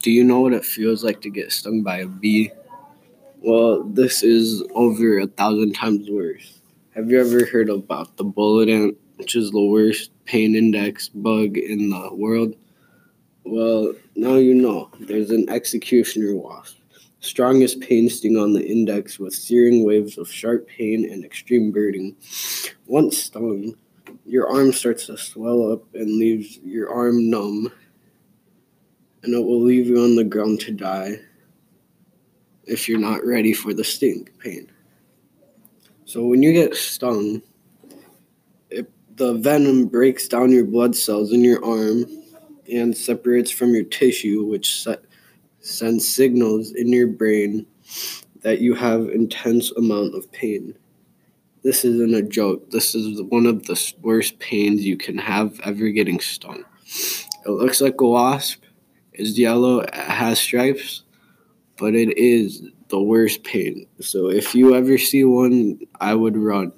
Do you know what it feels like to get stung by a bee? Well, this is over a thousand times worse. Have you ever heard about the bullet ant, which is the worst pain index bug in the world? Well, now you know. There's an executioner wasp. Strongest pain sting on the index with searing waves of sharp pain and extreme burning. Once stung, your arm starts to swell up and leaves your arm numb, and it will leave you on the ground to die if you're not ready for the sting pain. So when you get stung, it, the venom breaks down your blood cells in your arm and separates from your tissue, which sends signals in your brain that you have intense amount of pain. This isn't a joke. This is one of the worst pains you can have ever getting stung. It looks like a wasp. It's yellow. It has stripes, but it is the worst paint. So if you ever see one, I would run.